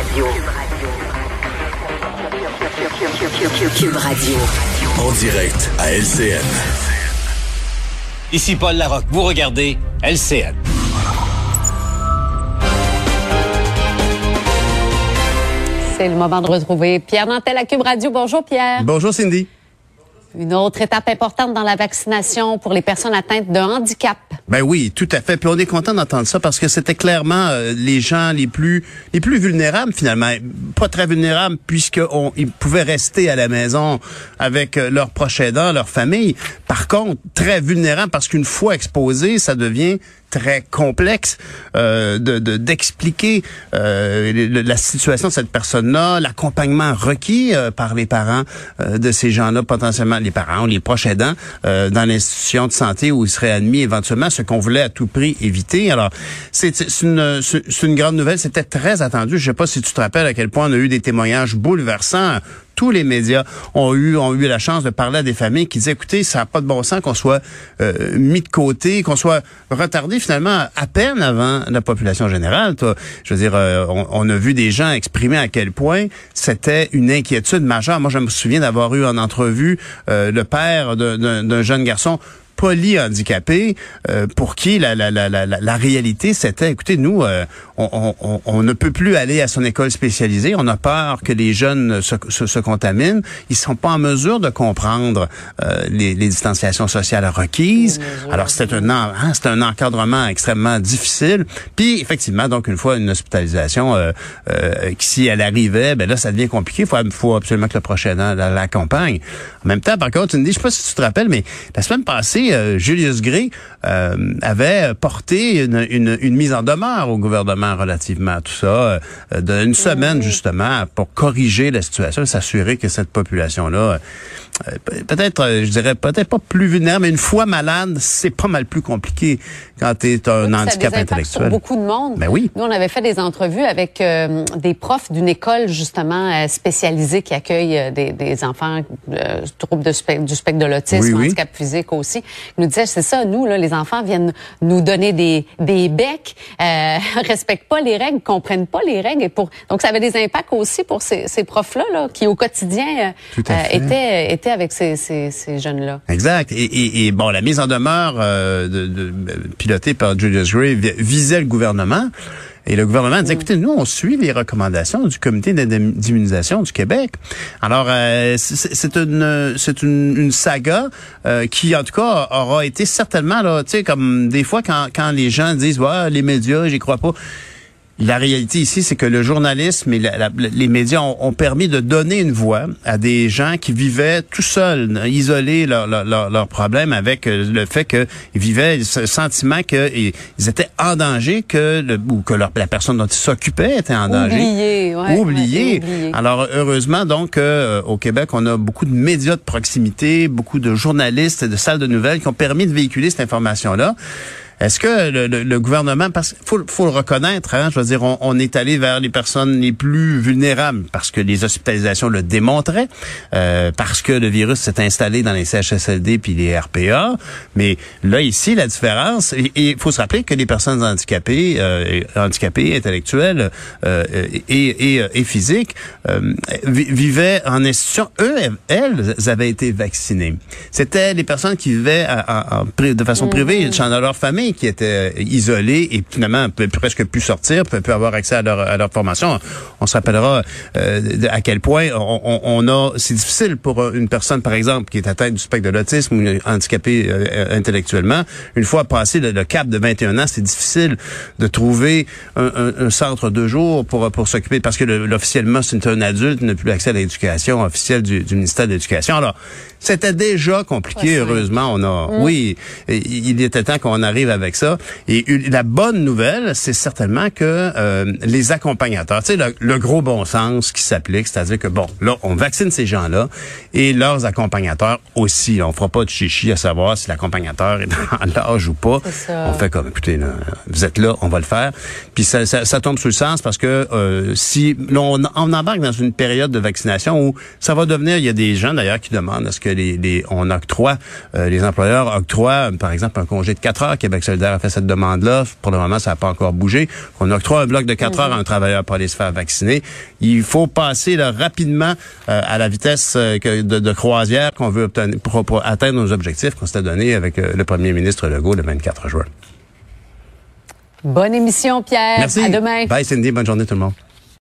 Radio. Cube Radio. En direct à LCN. Ici Paul Larocque. Vous regardez LCN. C'est le moment de retrouver Pierre Nantel à Cube Radio. Bonjour Pierre. Bonjour Cindy. Une autre étape importante dans la vaccination pour les personnes atteintes de handicap. Ben oui, tout à fait. Puis on est content d'entendre ça parce que c'était clairement euh, les gens les plus les plus vulnérables finalement, pas très vulnérables puisqu'ils pouvaient rester à la maison avec euh, leurs proches aidants, leur famille. Par contre, très vulnérables parce qu'une fois exposés, ça devient très complexe euh, de d'expliquer euh, la situation de cette personne-là, l'accompagnement requis euh, par les parents euh, de ces gens-là, potentiellement les parents ou les proches aidants dans l'institution de santé où ils seraient admis éventuellement, ce qu'on voulait à tout prix éviter. Alors, c'est une, une grande nouvelle. C'était très attendu. Je sais pas si tu te rappelles à quel point on a eu des témoignages bouleversants tous les médias ont eu ont eu la chance de parler à des familles qui disaient écoutez ça n'a pas de bon sens qu'on soit euh, mis de côté qu'on soit retardé finalement à peine avant la population générale je veux dire euh, on, on, a vu des gens exprimer à quel point c'était une inquiétude majeure. Moi je me souviens d'avoir eu en entrevue euh, le père d'un jeune garçon polyhandicapés euh, pour qui la, la, la, la, la réalité c'était, écoutez, nous, euh, on, on, on, ne peut plus aller à son école spécialisée. On a peur que les jeunes se, se, se contaminent. Ils sont pas en mesure de comprendre euh, les, les, distanciations sociales requises. Alors c'est un hein, c'est un encadrement extrêmement difficile. Puis effectivement, donc une fois une hospitalisation euh, euh, qui si elle arrivait, ben là ça devient compliqué. Il faut, faut absolument que le prochain an l'accompagne. En même temps, par contre, tu me dis, je sais pas si tu te rappelles, mais la semaine passée, euh, Julius Gray euh, avait porté une, une, une, mise en demeure au gouvernement relativement à tout ça, euh, d'une semaine justement, pour corriger la situation et s'assurer que cette population-là, peut-être, je dirais, peut-être pas plus vulnérable, mais une fois malade, c'est pas mal plus compliqué quand tu es un handicap intellectuel. Sur beaucoup de monde. Ben oui. Nous, on avait fait des entrevues avec des profs d'une école justement spécialisée qui accueille des, des enfants troubles de du spectre de l'autisme, oui, oui. handicap physique aussi. Nous disaient, c'est ça, nous, là, les enfants viennent nous donner des, des becs, euh, respectent pas les règles, comprennent pas les règles. Et pour... Donc, ça avait des impacts aussi pour ces, ces profs-là là, qui, au quotidien, euh, étaient, étaient avec ces, ces, ces jeunes-là. Exact. Et, et, et, bon, la mise en demeure euh, de, de, pilotée par Julius Gray visait le gouvernement. Et le gouvernement dit, écoutez, nous, on suit les recommandations du comité d'immunisation du Québec. Alors, euh, c'est une, c'est une, une, saga euh, qui, en tout cas, aura été certainement, là, tu sais, comme des fois, quand, quand les gens disent, ouais, les médias, j'y crois pas. La réalité ici, c'est que le journalisme et la, la, les médias ont, ont, permis de donner une voix à des gens qui vivaient tout seuls, isolés leurs leur, leur, leur problèmes avec euh, le fait qu'ils vivaient ce sentiment qu'ils étaient en danger, que le, ou que leur, la personne dont ils s'occupaient était en danger. Oublié, ouais, oublié. Ouais, oublié. Alors heureusement donc euh, au Québec, on a beaucoup de médias de proximité, beaucoup de journalistes et de salles de nouvelles qui ont permis de véhiculer cette information-là. Est-ce que le, le, le, gouvernement, parce qu'il faut, faut, le reconnaître, hein, je veux dire, on, on, est allé vers les personnes les plus vulnérables parce que les hospitalisations le démontraient, euh, parce que le virus s'est installé dans les CHSLD puis les RPA. Mais là ici, la différence, et il faut se rappeler que les personnes handicapées, euh, handicapées, intellectuelles euh, et, et, et, physiques euh, vivaient en institution. Eux, elles avaient été vaccinées. C'était les personnes qui vivaient en, en, de façon privée, mmh. dans leur famille qui étaient isolés et finalement presque plus sortir, plus avoir accès à leur, à leur formation. On se rappellera euh, à quel point on, on, on a, c'est difficile pour une personne, par exemple, qui est atteinte du spectre de l'autisme ou handicapée euh, intellectuellement, une fois passé le, le cap de 21 ans, c'est difficile de trouver un, un, un, centre de jour pour, pour s'occuper, parce que officiellement, c'est un adulte, n'a plus accès à l'éducation officielle du, du ministère de l'Éducation. Alors, c'était déjà compliqué, heureusement. On a, mmh. oui, il était temps qu'on arrive avec ça. Et la bonne nouvelle, c'est certainement que euh, les accompagnateurs, tu sais, le, le, gros bon sens qui s'applique, c'est-à-dire que bon, là, on vaccine ces gens-là et leurs accompagnateurs aussi. On fera pas de chichi à savoir si l'accompagnateur est dans l'âge ou pas. On fait comme, écoutez, là, vous êtes là, on va le faire. Puis ça, ça, ça tombe sous le sens parce que euh, si on, on embarque dans une période de vaccination où ça va devenir, il y a des gens d'ailleurs qui demandent à ce que les, les on octroie, euh, les employeurs octroient, par exemple, un congé de 4 heures Québec solidaire a fait cette demande-là. Pour le moment, ça n'a pas encore bougé. On octroie un bloc de 4 heures à un travailleur pour aller se faire vacciner. Il faut passer là, rapidement euh, à la vitesse euh, de, de, croisière qu'on veut obtenir pour, pour, atteindre nos objectifs qu'on s'était donnés avec euh, le premier ministre Legault le 24 juin. Bonne émission, Pierre. Merci. À demain. Bye, Cindy. Bonne journée, tout le monde.